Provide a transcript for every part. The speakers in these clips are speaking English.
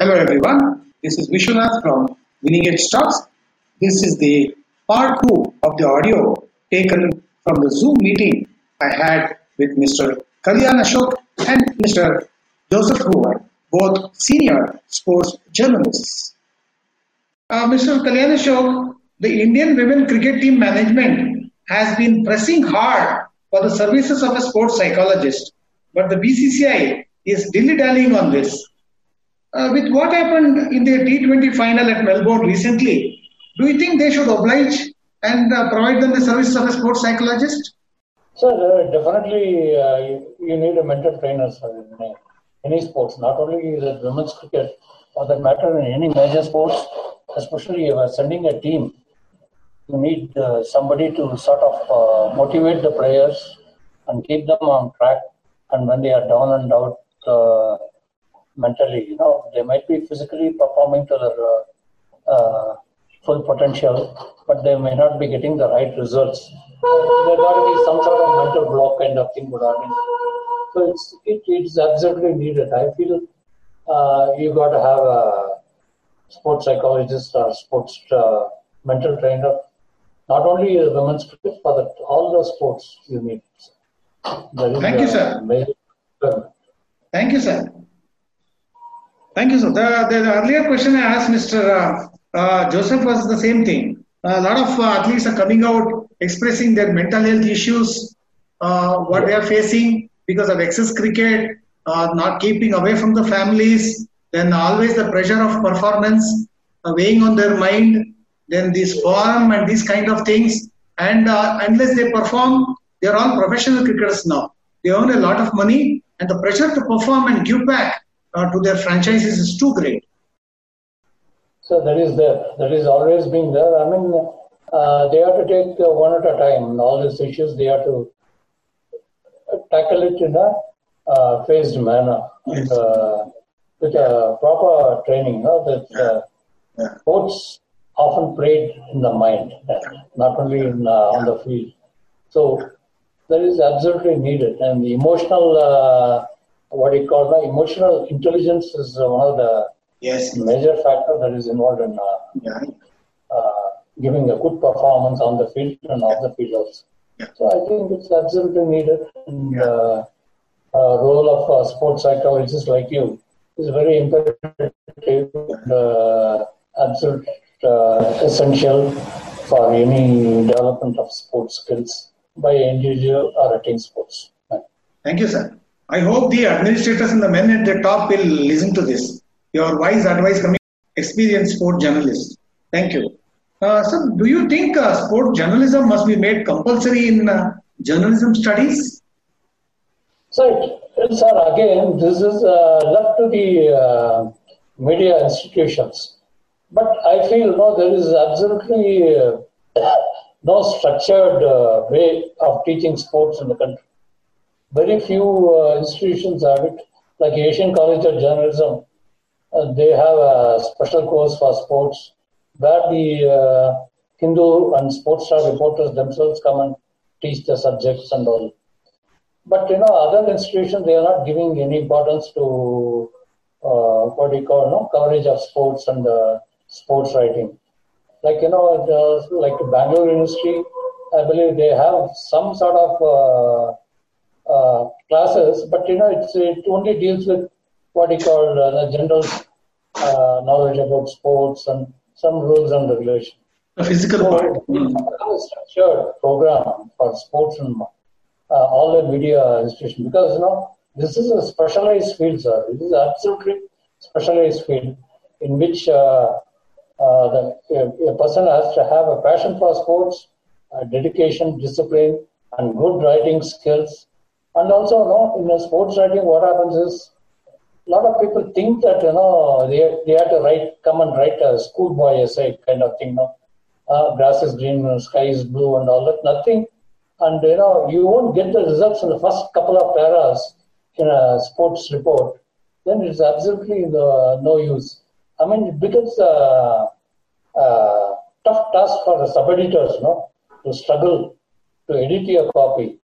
Hello everyone, this is Vishwanath from Winning Edge Stocks. This is the part 2 of the audio taken from the Zoom meeting I had with Mr. Kalyan Ashok and Mr. Joseph Hoover, both senior sports journalists. Uh, Mr. Kalyan Ashok, the Indian women cricket team management has been pressing hard for the services of a sports psychologist, but the BCCI is dilly-dallying on this. Uh, with what happened in the T20 final at Melbourne recently, do you think they should oblige and uh, provide them the services of a sports psychologist? Sir, uh, definitely uh, you, you, need a mental trainer sir, in any sports, not only the women's cricket, for that matter in any major sports, especially if you are sending a team, you need uh, somebody to sort of uh, motivate the players and keep them on track. And when they are down and out, mentally. You know, they might be physically performing to their uh, uh, full potential, but they may not be getting the right results. There got to be some sort of mental block kind of thing would happen. So it's it, it's absolutely needed. I feel uh, you got to have a sports psychologist or sports uh, mental trainer. Not only women's cricket, but all the sports you need. Thank you, sir. Thank you, sir. Thank you, sir. The, the, the earlier question I asked Mr. Uh, uh, Joseph was the same thing. A lot of uh, athletes are coming out expressing their mental health issues, uh, what they are facing because of excess cricket, uh, not keeping away from the families, then always the pressure of performance uh, weighing on their mind, then this form and these kind of things. And unless they perform, they are all professional cricketers now. They earn a lot of money, and the pressure to perform and give back uh, to their franchises is too great. So that is there. That is always been there. I mean, uh, they have to take uh, one at a time. All these issues they have to tackle it in a uh, phased manner yes. uh, with a proper training. No? That uh, yeah. sports often played in the mind, not only in, uh, on the field. So that is absolutely needed, and the emotional what you call the emotional intelligence is one of the yes. major factor that is involved in uh, yeah. uh, giving a good performance on the field and off the field also. Yeah. So I think it's absolutely needed. And, yeah. uh, role of a sports psychologist like you is very imperative, uh, absolute uh, essential for any development of sports skills by individual or a team sports. Thank you, sir. I hope the administrators and the men at the top will listen to this. Your wise advice coming experienced sport journalist. Thank you. Uh, so, do you think uh, sport journalism must be made compulsory in uh, journalism studies? So, sir, again, this is uh, left to the uh, media institutions. But I feel no, there is absolutely uh, no structured way of teaching sports in the country. Very few uh, institutions have it, like Asian College of Journalism. Uh, they have a special course for sports where the uh, Hindu and Sports Star reporters themselves come and teach the subjects and all. But you know, other institutions they are not giving any importance to uh, what we call no coverage of sports and uh, sports writing. Like you know, the, like Bangalore University, I believe they have some sort of uh, uh, classes, but you know, it's, it only deals with what you call uh, the general uh, knowledge about sports and some rules and regulations. The physical so, part. Mm. a structured program for sports and uh, all the media institutions because you know this is a specialized field, sir. This is absolutely specialized field in which uh, uh, the, a, a, person has to have a passion for sports, dedication, discipline, and good writing skills, and also, you know, in a sports writing, what happens is a lot of people think that you know they they have to write, come and write a schoolboy essay kind of thing. You know? uh, grass is green, sky is blue, and all that. Nothing, and you know you won't get the results in the first couple of paras in a sports report. Then it's absolutely the, no use. I mean, it becomes a, a tough task for the sub editors, you know, to struggle to edit your copy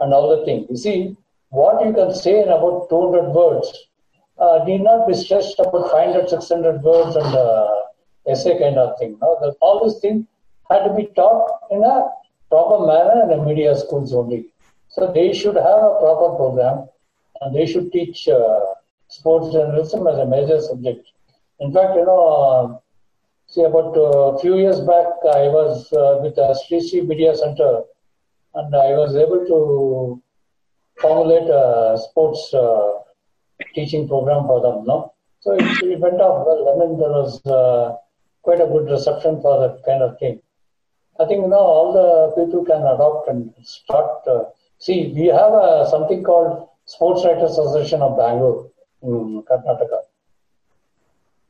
and all the things. You see, what you can say in about 200 words uh, need not be stressed about 500, 600 words and uh, essay kind of thing. No? All these things had to be taught in a proper manner in the media schools only. So they should have a proper program and they should teach uh, sports journalism as a major subject. In fact, you know, uh, see about a few years back, I was uh, with the Sri Media Center and I was able to formulate a sports uh, teaching program for them. No? So it, it, went off well. I mean, there was uh, quite a good reception for that kind of thing. I think now all the people can adopt and start. Uh, see, we have a, something called Sports Writers Association of Bangalore in Karnataka.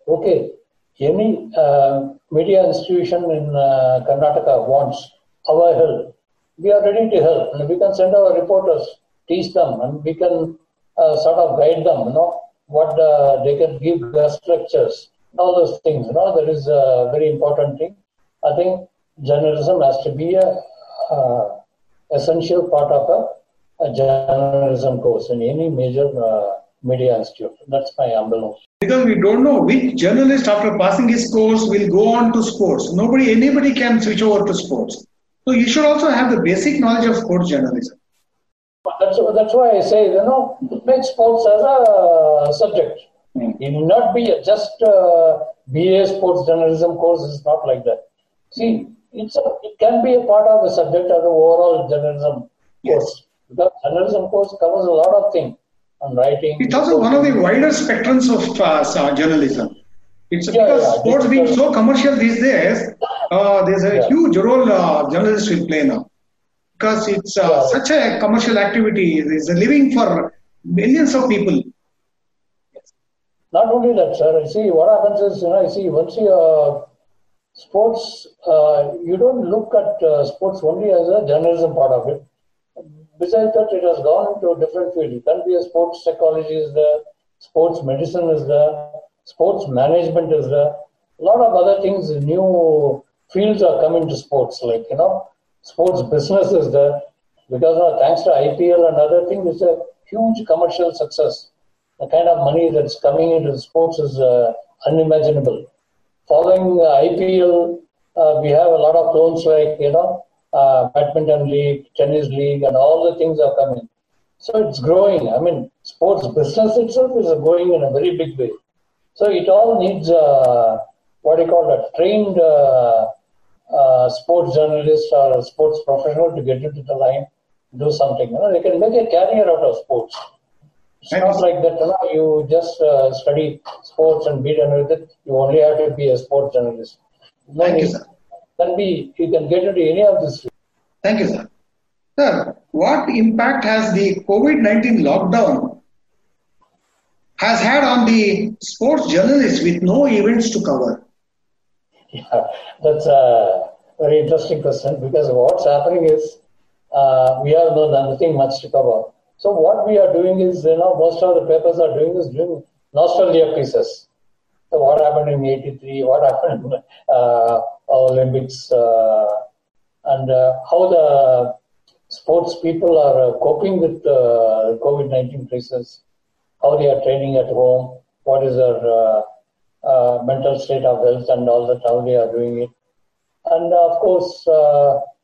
Okay, any uh, media institution in uh, Karnataka wants our help, we are ready to help. And we can send our reporters, teach them, and we can uh, sort of guide them, you know, what uh, they can give guest lectures, all those things. You know, that is a very important thing. I think journalism has to be a uh, essential part of a, a, journalism course in any major uh, media institute. That's my humble Because we don't know which journalist after passing his course will go on to sports. Nobody, anybody can switch over to sports. So you should also have the basic knowledge of sports journalism. That's, that's why I say, you know, make sports as a subject. Mm. It will not be a, just uh, BA sports journalism course is not like that. See, it's a, it can be a part of the subject of the overall journalism yes. course. Because journalism course covers a lot of things on writing. It's also one of the wider spectrums of uh, journalism. It's yeah, because yeah, sports being so commercial these days, uh, there's a yeah. huge role uh, journalists will play now. Because it's uh, such a commercial activity, it's a living for millions of people. Not only that, sir. You see, what happens is, you know, you see, once you uh, sports, uh, you don't look at uh, sports only as a journalism part of it. Besides that, it has gone into a different field. It can be a sports psychology is there, sports medicine is there, sports management is there. A lot of other things, new fields are coming to sports, like, you know, sports business is there. Because you thanks to IPL and other things, it's a huge commercial success. The kind of money that's coming into sports is uh, unimaginable following IPL, uh, we have a lot of loans like, you know, uh, badminton league, tennis league, and all the things are coming. So it's growing. I mean, sports business itself is growing in a very big way. So it all needs uh, what do you call that trained uh, uh, sports journalist or sports professional to get into the line, do something. You know, they can make a career out of sports. It's not like that. You, know, you just uh, study sports and be done with it. You only have to be a sports journalist. No Thank you, sir. Can be you can get into any of this. Thank you, sir. Sir, what impact has the COVID nineteen lockdown has had on the sports journalists with no events to cover? Yeah, that's a very interesting question because what's happening is uh, we have nothing much to cover so what we are doing is, you know, most of the papers are doing is doing nostalgia pieces. So what happened in '83? What happened uh, Olympics? Uh, and uh, how the sports people are uh, coping with the COVID-19 crisis, how they are training at home, what is their uh, uh, mental state of health, and all that, how they are doing it. And of course,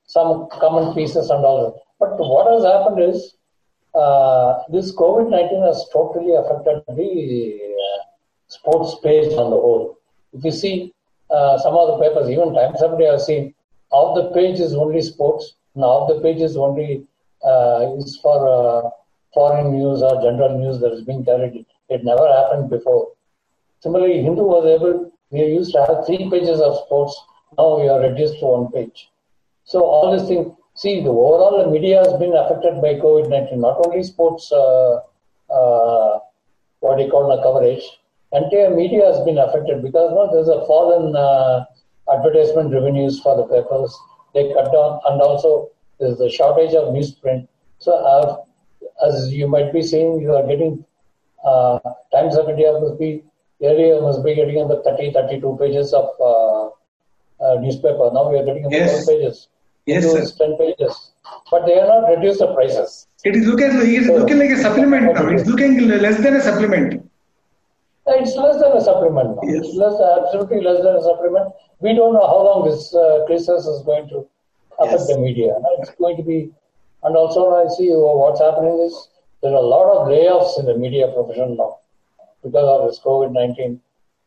some common pieces and all that. But what has happened is uh, this COVID 19 has totally affected the uh, sports page on the whole. If you see uh, some of the papers, even Times of India, I've seen of the page is only sports, now the page is only uh, is for uh, foreign news or general news that is being carried. It never happened before. Similarly, Hindu was able, we used to have three pages of sports, now we are reduced to one page. So all these things, See, the overall media has been affected by COVID 19, not only sports, uh, uh, what do you call the coverage, entire media has been affected because there's a fall in uh, advertisement revenues for the papers. They cut down, and also there's a shortage of newsprint. So, uh, as you might be seeing, you are getting uh, Times of India must be earlier must be getting on the 30, 32 pages of uh, newspaper. Now we are getting yes. 4 pages. Yes, sir. 10 pages. But they are not reduced the prices. It is looking, it is so, looking like a supplement now. It's looking less than a supplement. It's less than a supplement. Yes. It's less, absolutely less than a supplement. We don't know how long this uh, crisis is going to affect yes. the media. It's going to be, and also I see what's happening is there are a lot of layoffs in the media profession now because of this COVID-19.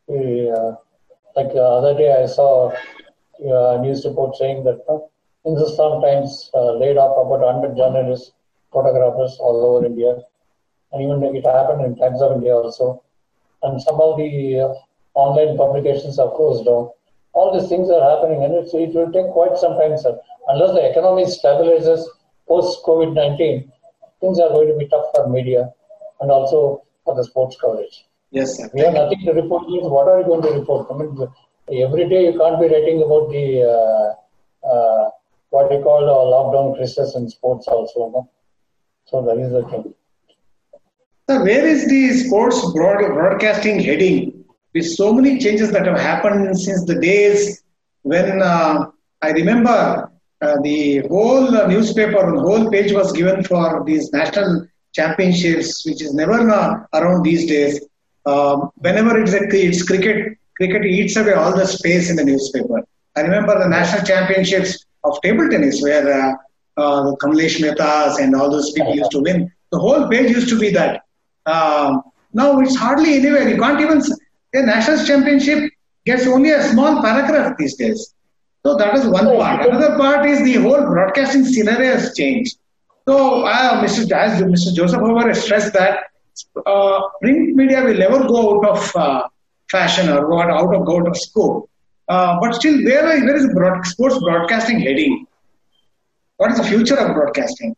Uh, like the other day, I saw a news report saying that uh, Hindustan Times uh, laid off about 100 journalists, photographers all over India. And even it happened in Times of India also. And some of the uh, online publications are closed down. All these things are happening, and it will take quite some time, sir. Unless the economy stabilizes post COVID 19, things are going to be tough for media and also for the sports coverage. Yes, sir. We have nothing to report. What are you going to report? I mean, every day you can't be writing about the uh, uh, what we call uh, lockdown crisis in sports also. No? So that is the thing. Sir, where is the sports broad, broadcasting heading? With so many changes that have happened since the days when uh, I remember uh, the whole uh, newspaper, the whole page was given for these national championships, which is never around these days. Um, whenever it's, a, it's cricket, cricket eats away all the space in the newspaper. I remember the national championships of table tennis where uh, uh, Kamlesh Mehtas and all those people used to win. The whole page used to be that. Um, now it's hardly anywhere. You can't even. The national championship gets only a small paragraph these days. So that is one part. Another part is the whole broadcasting scenario has changed. So uh, Mr. Mr. Joseph Hoover stressed that uh, print media will never go out of uh, fashion or go out of go out of scope. Uh, but still, where, where is broad, sports broadcasting heading? What is the future of broadcasting?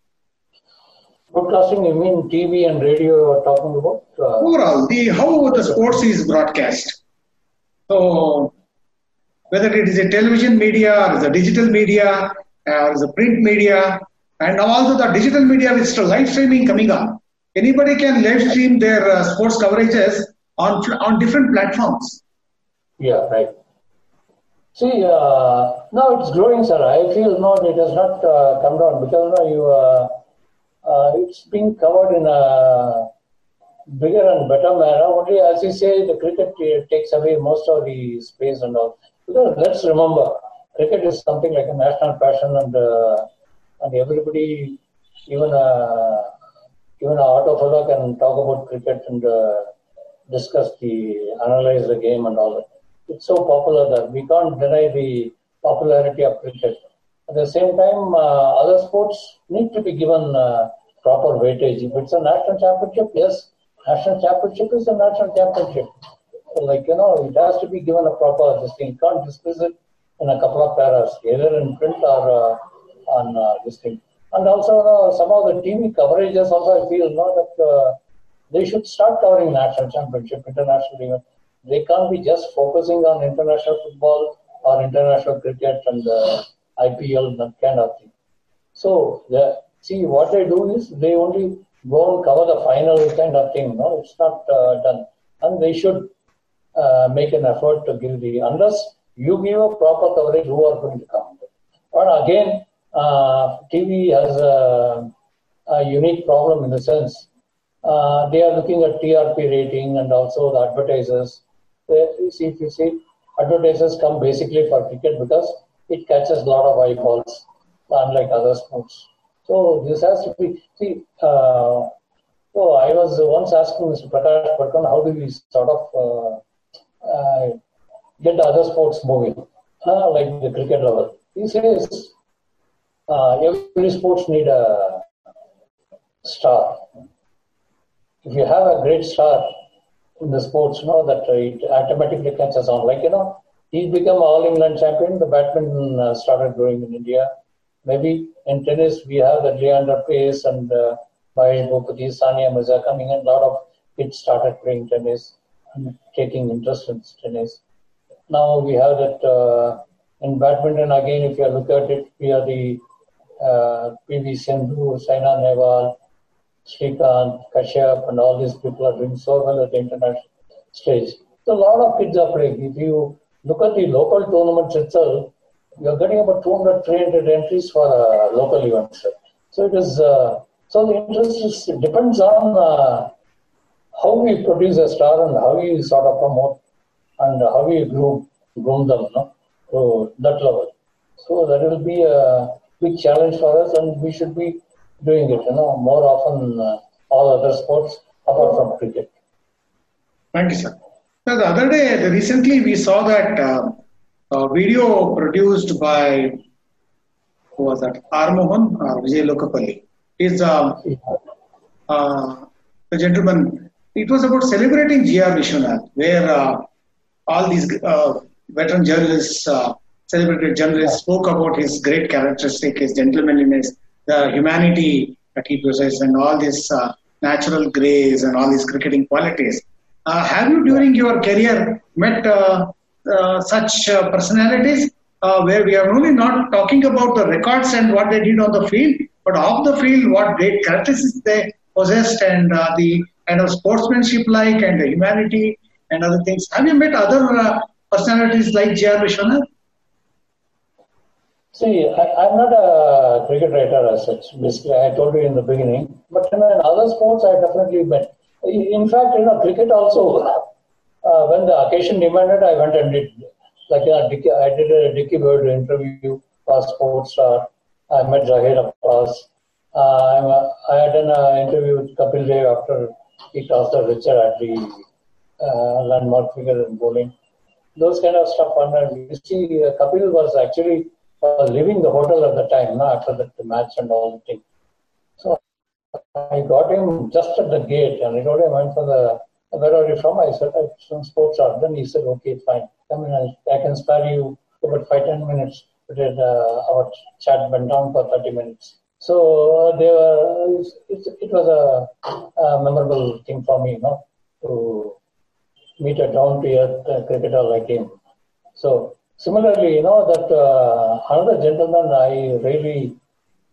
Broadcasting, you mean TV and radio you are talking about? Uh, Overall, the how the sports is broadcast. So, whether it is a television media or the digital media or the print media, and also the digital media with live streaming coming up anybody can live stream their uh, sports coverages on on different platforms. Yeah, right. See, uh, now it's growing, sir. I feel no, it has not uh, come down because now you uh, uh, it's being covered in a bigger and better manner. Only as you say, the cricket uh, takes away most of the space and all. Because let's remember, cricket is something like a national passion, and and everybody, even even auto fellow can talk about cricket and uh, discuss the analyze the game and all that. It's so popular that we can't deny the popularity of cricket. At the same time, uh, other sports need to be given uh, proper weightage. If it's a national championship, yes, national championship is a national championship. So like you know, it has to be given a proper this thing. Can't discuss it in a couple of paras, either in print or uh, on uh, this thing. And also uh, some of the TV coverages also I feel know, that uh, they should start covering national championship, international event. They can't be just focusing on international football or international cricket and uh, IPL, and that kind of thing. So the, see what they do is they only go and cover the final kind of thing. No, it's not uh, done, and they should uh, make an effort to give the unless you give a proper coverage, who are going to come? But again, TV has a, a, unique problem in the sense uh, they are looking at TRP rating and also the advertisers. They, you see, if you see, advertisers come basically for cricket because it catches a lot of eyeballs, unlike other sports. So this has to be see. Uh, so I was once asking Mr. Prakash Padukone, how do we sort of uh, uh, get the other sports moving, uh, like the cricket level? He says uh, every sports need a star. If you have a great star in the sports, you know that it automatically catches on. Like you know, he's become all England champion. The badminton uh, started growing in India. Maybe in tennis we have the Leander Paes and uh, Mahesh Bhupathi, Sania Mirza coming in. A lot of kids started playing tennis and taking interest in tennis. Now we have that uh, in badminton again. If you look at it, we are the uh, PV Sindhu, Saina Nehwal, Srikanth, Kashyap, and all these people are doing so well at the international stage. So a lot of kids are playing. If you look at the local tournaments itself, you're getting about 200, 300 entries for uh, local events. So it is, uh, so the interest is, depends on uh, how we produce a star and how we sort of promote and how we groom, groom them no? to that level. So that will be a big challenge for us, and we should be doing it, you know, more often uh, all other sports apart from cricket. Thank you, sir. So the other day, recently we saw that uh, a video produced by who was that? R. Mohan or Vijay Lokapally. Is uh, uh, the gentleman. It was about celebrating G.R. Vishwanath, where uh, all these uh, veteran journalists, uh, celebrated journalists, spoke about his great characteristic, his gentlemanliness, the humanity that he possessed, and all this uh, natural grace and all these cricketing qualities. Uh, have you, during your career, met uh, uh, such uh, personalities uh, where we are only not talking about the records and what they did on the field, but off the field, what great characteristics they possessed and the kind of sportsmanship like and the humanity and other things. Have you met other personalities like G.R. Vishwanath? See, I, am not a cricket writer as such. Basically, I told you in the beginning. But you know, in other sports, I definitely met. In fact, you know, cricket also. Uh, when the occasion demanded, I went and did. Like you know, Dickie, I did a Dickie Bird interview for Sports Star. I met Zaheer Abbas. Uh, I had an uh, interview with Kapil Dev after he tossed a Richard at the uh, landmark figure in bowling. Those kind of stuff. And you see, uh, Kapil was actually was leaving the hotel at the time, no, after the match and all the thing. So I got him just at the gate and I told him I'm from the where are you from? I said I'm from Sports Star. Then he said, Okay, fine. I mean I, I can spare you about five, ten minutes. But uh, our chat went down for 30 minutes. So uh, they were, it, it was a, a, memorable thing for me, you know, to meet a down to earth cricketer like him. So Similarly, you know that uh, another gentleman I really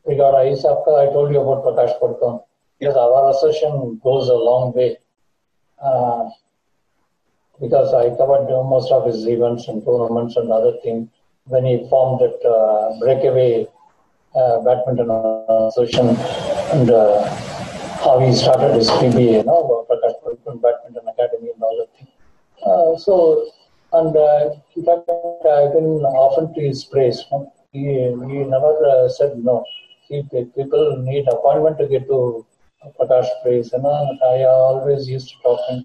regard I told you about Prakash Padukone. Yes, our association goes a long way uh, because I covered most of his events and tournaments and other things when he formed that uh, breakaway uh, badminton association and uh, how he started his PBA, you know, Prakash Badminton Academy and all that thing. Uh, so and uh, in fact, I've been often to his praise. He, he never uh, said no. He, people need appointment to get to Prakash praise. You know? I always used to talk and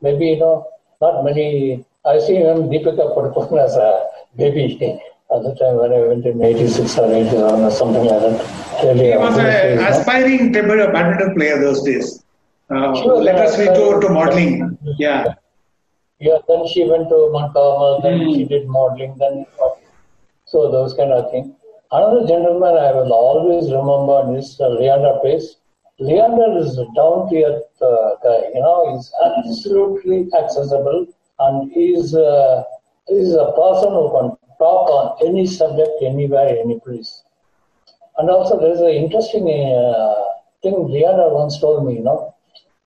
maybe, you know, not many. I see even Deepika Padukone as a baby at the time when I went in 86 or 87 or something like that. Really he was an aspiring table badminton player those days. Uh, sure, let us go to modeling. Yeah. Yeah, then she went to Mount Carmel, then mm. she did modeling, then so those kind of thing. Another gentleman I will always remember is uh, Leander Paes. Leander is a down to earth uh, guy, you know, he's absolutely accessible and he's, uh, he's a person who can talk on any subject, anywhere, any place. And also, there's an interesting uh, thing Leander once told me, you know.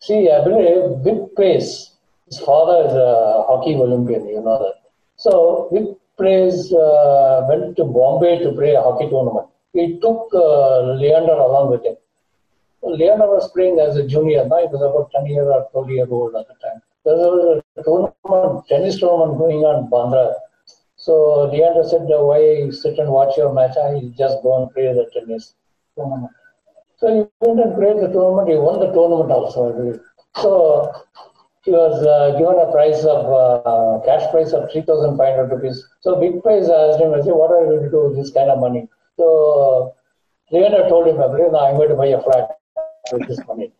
See, I believe Vic Paes his father is a hockey Olympian, you know that. So Vic plays, uh, went to Bombay to play a hockey tournament. He took uh, Leander along with him. Leander was playing as a junior, now he was about 10 year or 12 year old at the time. There was a tournament, tennis tournament going on in Bandra. So Leander said, why sit and watch your match? I'll just go and play the tennis tournament. So he went and played the tournament. He won the tournament also, I believe. So he was uh, given a price of uh, cash price of 3,500 rupees. So Big Price asked him, I said, what are you going to do with this kind of money? So Leander told him, I'm going to buy a flat with this money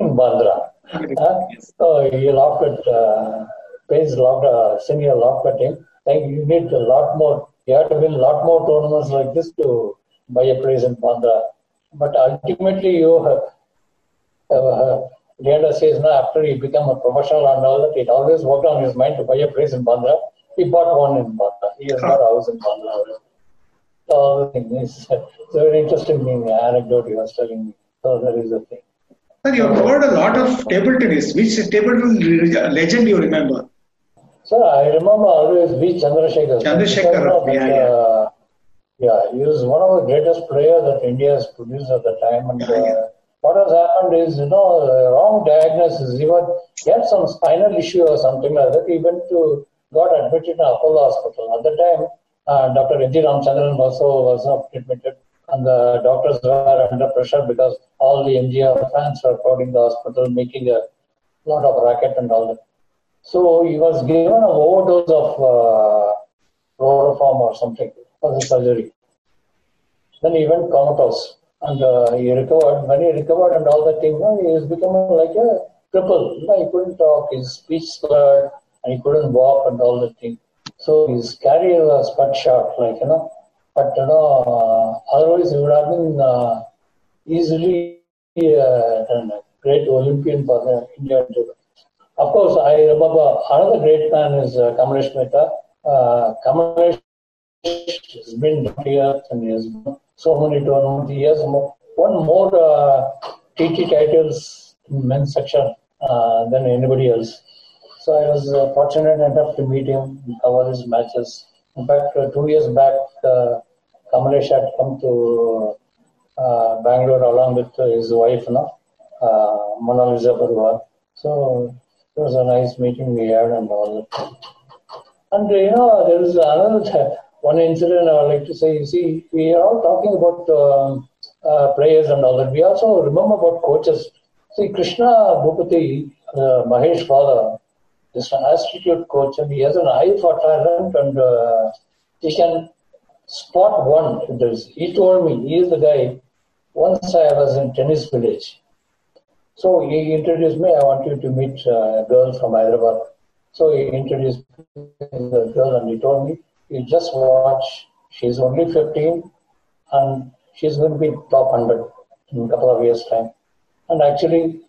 in Bandra. so he laughed at, uh, Paes laughed, uh, senior laughed at him, saying you need a lot more, you have to win a lot more tournaments like this to buy a prize in Bandra. But ultimately you have, uh, Leander says, no, after he became a professional and all that, it always worked on his mind to buy a place in Bandra. He bought one in Bandra. He has got a house in Bandra. So the thing is, it's a very interesting thing, anecdote he was telling me. So that is the thing. Sir, you have covered a lot of table tennis. Which table legend you remember? Sir, I remember always V. Chandrasekhar. Chandrasekhar, yeah, yeah. Uh, yeah, he was one of the greatest players that India has produced at the time. And, yeah, yeah. Uh, what has happened is, you know, wrong diagnosis. He, was, he had some spinal issue or something like that. He went to, got admitted in Apollo Hospital. At the time, uh, Dr. M.G. Ramchandran also was admitted and the doctors were under pressure because all the MGR fans were crowding the hospital, making a lot of racket and all that. So he was given an overdose of uh, or something for the surgery. Then he went comatose and uh, he recovered. When he recovered and all that thing, you know, he was becoming like a cripple. You know, he couldn't talk, his speech slurred, and he couldn't walk and all that thing. So his career was cut short, like, you know. But, you know, uh, otherwise he would have been uh, easily uh, a great Olympian for the Indian. Of course, I remember another great man is uh, Kamlesh Mehta. Uh, Kamlesh has been here and he has so many tournaments. He has won more uh, TT titles in men's section uh, than anybody else. So I was uh, fortunate enough to meet him and cover his matches. In fact, uh, two years back, uh, had come to uh, Bangalore along with his wife, no? uh, Monalisa Barua. So it was a nice meeting we had and all that. And you know, there is another one incident I would like to say. You see, we are all talking about um, uh, players and all that. We also remember about coaches. See, Krishna Bhupathi, uh, Mahesh father, is an institute coach and he has an eye for talent and uh, he can spot one. There's, he told me, he is the guy. Once I was in tennis village. So he introduced me, I want you to meet a girl from Hyderabad. So he introduced the girl and he told me, you just watch, she's only 15 and she's going to be top 100 in a couple of years' time. And actually,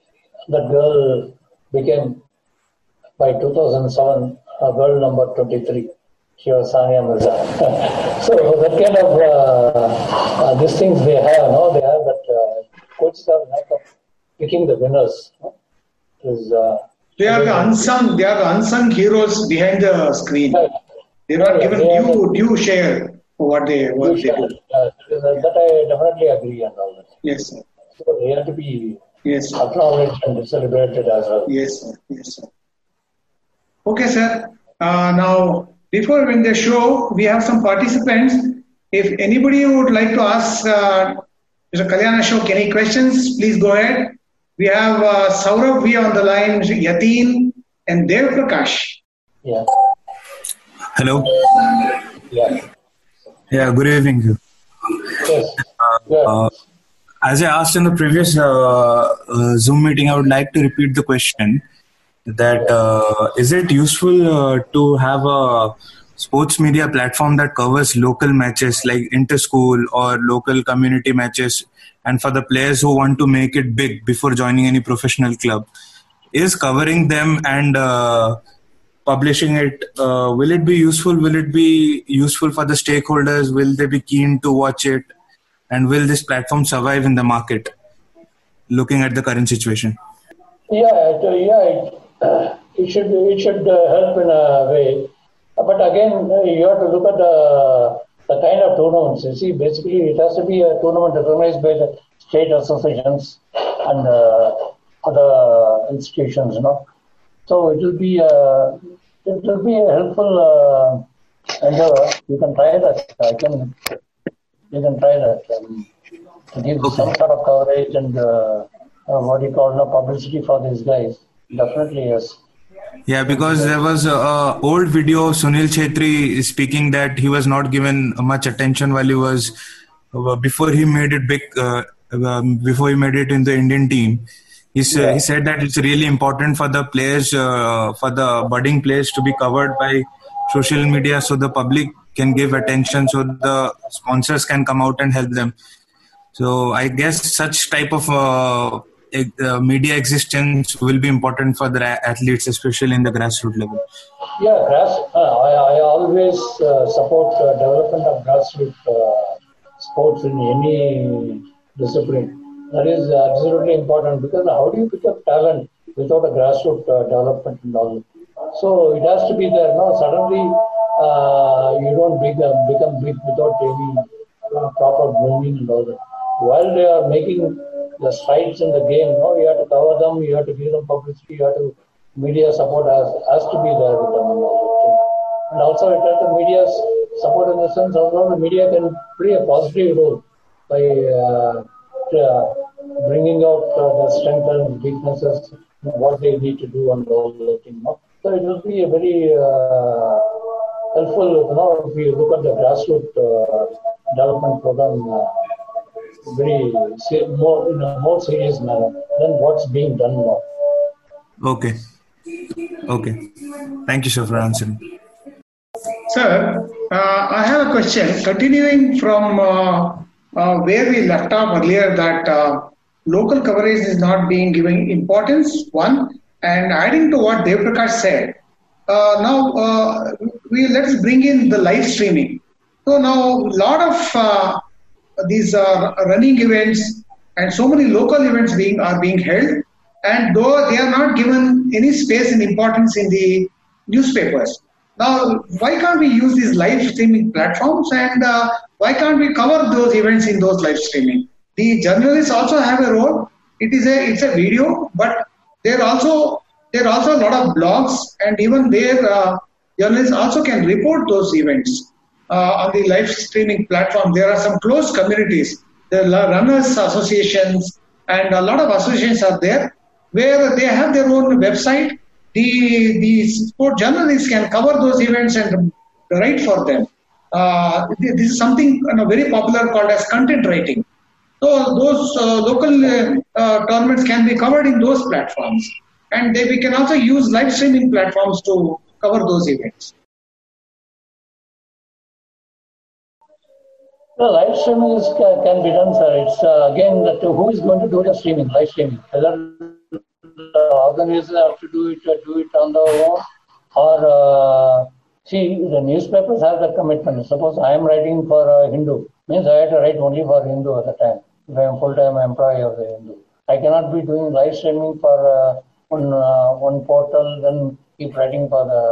that girl became, by 2007, a girl number 23. She was Sania Mirza. so that kind of, uh, uh, these things they have, no? They have that, uh, coaches have like of picking the winners. No? Is, uh, they are the unsung, they are the unsung heroes behind the screen. Right. They're not Yeah, given they due, due share for what they, what they do. Uh, that I definitely agree on all that. Yes, sir. So they have to be Yes, sir. acknowledged and celebrated as well. Yes, sir. Yes, sir. Okay, sir. Uh, now, before we end the show, we have some participants. If anybody would like to ask uh, Mr. Kalyana Ashok any questions, please go ahead. We have uh, Saurabh V on the line, Yateen, and Dev Prakash. Yeah. Hello. Yeah. Yeah, good evening. Yes. Uh, as I asked in the previous uh, uh, Zoom meeting, I would like to repeat the question that uh, is it useful uh, to have a sports media platform that covers local matches like inter-school or local community matches and for the players who want to make it big before joining any professional club is covering them and uh, publishing it uh, will it be useful? Will it be useful for the stakeholders? Will they be keen to watch it? And will this platform survive in the market? Looking at the current situation. Yeah, it, uh, yeah, it, uh, it should it should uh, help in a way, Uh, but again you have to look at the the kind of tournaments. You see, basically it has to be a tournament recognized by the state associations and uh, other institutions. You know, so it will be a it will be a helpful uh, endeavor. You can try that. I can you can try that. Um, to give some sort of coverage and uh, uh, what do you call no publicity for these guys. Definitely yes. Yeah, because there was a, a old video of Sunil Chhetri speaking that he was not given much attention while he was uh, before he made it big. Uh, um, before he made it in the Indian team, he, sa- Yeah. he said that it's really important for the players, uh, for the budding players, to be covered by social media, so the public can give attention, so the sponsors can come out and help them. So I guess such type of uh, uh, media existence will be important for the athletes, especially in the grassroots level. Yeah, grass. Uh, I, I always uh, support development of grassroots uh, sports in any discipline. That is absolutely important because how do you pick up talent without a grassroots uh, development and all? That? So it has to be there. Now suddenly uh, you don't become become big without any uh, proper grooming and all that. While they are making the strides in the game. No, you have to cover them. You have to give them publicity. You have to media support has has to be there with them and all And also, it has the media's support in the sense also the media can play a positive role by uh, uh, bringing out uh, the strengths and weaknesses, what they need to do and all the thing. No? So it will be a very uh, helpful, you know, if you look at the grassroots uh, development program uh, very more in a more serious manner than what's being done now. Okay. Okay. Thank you, sir, for answering. Sir, uh, I have a question. Continuing from uh, uh, where we left off earlier, that uh, local coverage is not being given importance, one, and adding to what Dev Prakash said, uh, now uh, we let's bring in the live streaming. So now a lot of uh, these uh, running events and so many local events being are being held, and though they are not given any space and importance in the newspapers. Now, why can't we use these live streaming platforms and uh, why can't we cover those events in those live streaming? The journalists also have a role. It is a it's a video, but there also there are also a lot of blogs, and even there uh, journalists also can report those events uh, on the live streaming platform. There are some close communities, the runners associations, and a lot of associations are there where they have their own website. The the sport journalists can cover those events and write for them. Uh, this is something you know, very popular called as content writing. So those uh, local uh, tournaments can be covered in those platforms and they, we can also use live streaming platforms to cover those events. Well, live streaming is, can be done, sir. It's uh, again that who is going to do the streaming, live streaming? Whether the organizers have to do it, uh, do it on their own, or uh, see the newspapers have the commitment. Suppose I am writing for uh, Hindu, means I have to write only for Hindu at the time. If I am full-time employee of the Hindu, I cannot be doing live streaming for uh, one uh, one portal, then keep writing for the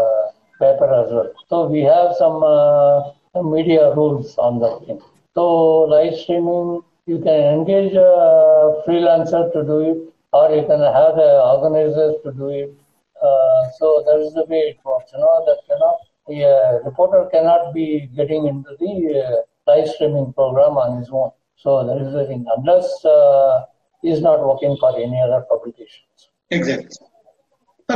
paper as well. So we have some uh, media rules on that thing. So live streaming, you can engage a freelancer to do it, or you can have the organizers to do it. Uh, so that is the way it works. You know that know the uh, reporter cannot be getting into the uh, live streaming program on his own. So that is the thing. Unless uh, he's not working for any other publications. Exactly.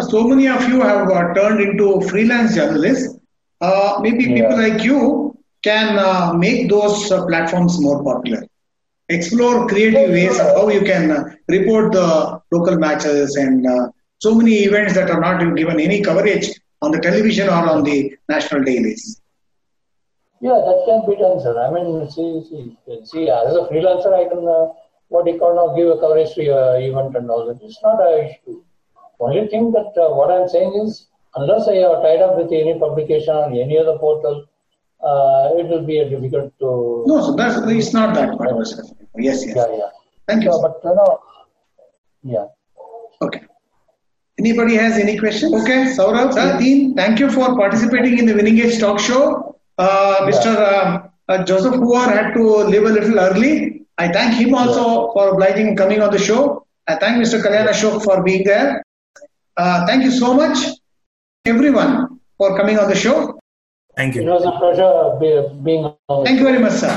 so many of you have uh, turned into freelance journalists. Uh, maybe yeah. people like you can uh, make those uh, platforms more popular. Explore creative ways of how you can uh, report the local matches and uh, so many events that are not given any coverage on the television or on the national dailies. Yeah, that can be done, sir. I mean, see, see, see as a freelancer, I can what you call now give a coverage to your event and all that. It's not a issue. Only thing that uh, what I'm saying is, unless I have tied up with any publication or any other portal, uh, it will be difficult to. No, so that's it's not that. Yes, yes. Yeah, yeah. Thank you. No, but you know, yeah. Okay. Anybody has any questions? Okay, Saurabh, sir, Dean, thank you for participating in the Winning Edge talk show. Uh, Mr. Uh, uh, Joseph Hoover had to leave a little early. I thank him also for obliging coming on the show. I thank Mr. Kalyan Ashok for being there. Uh, thank you so much, everyone, for coming on the show. Thank you. It was a pleasure being on. Thank you very much, sir.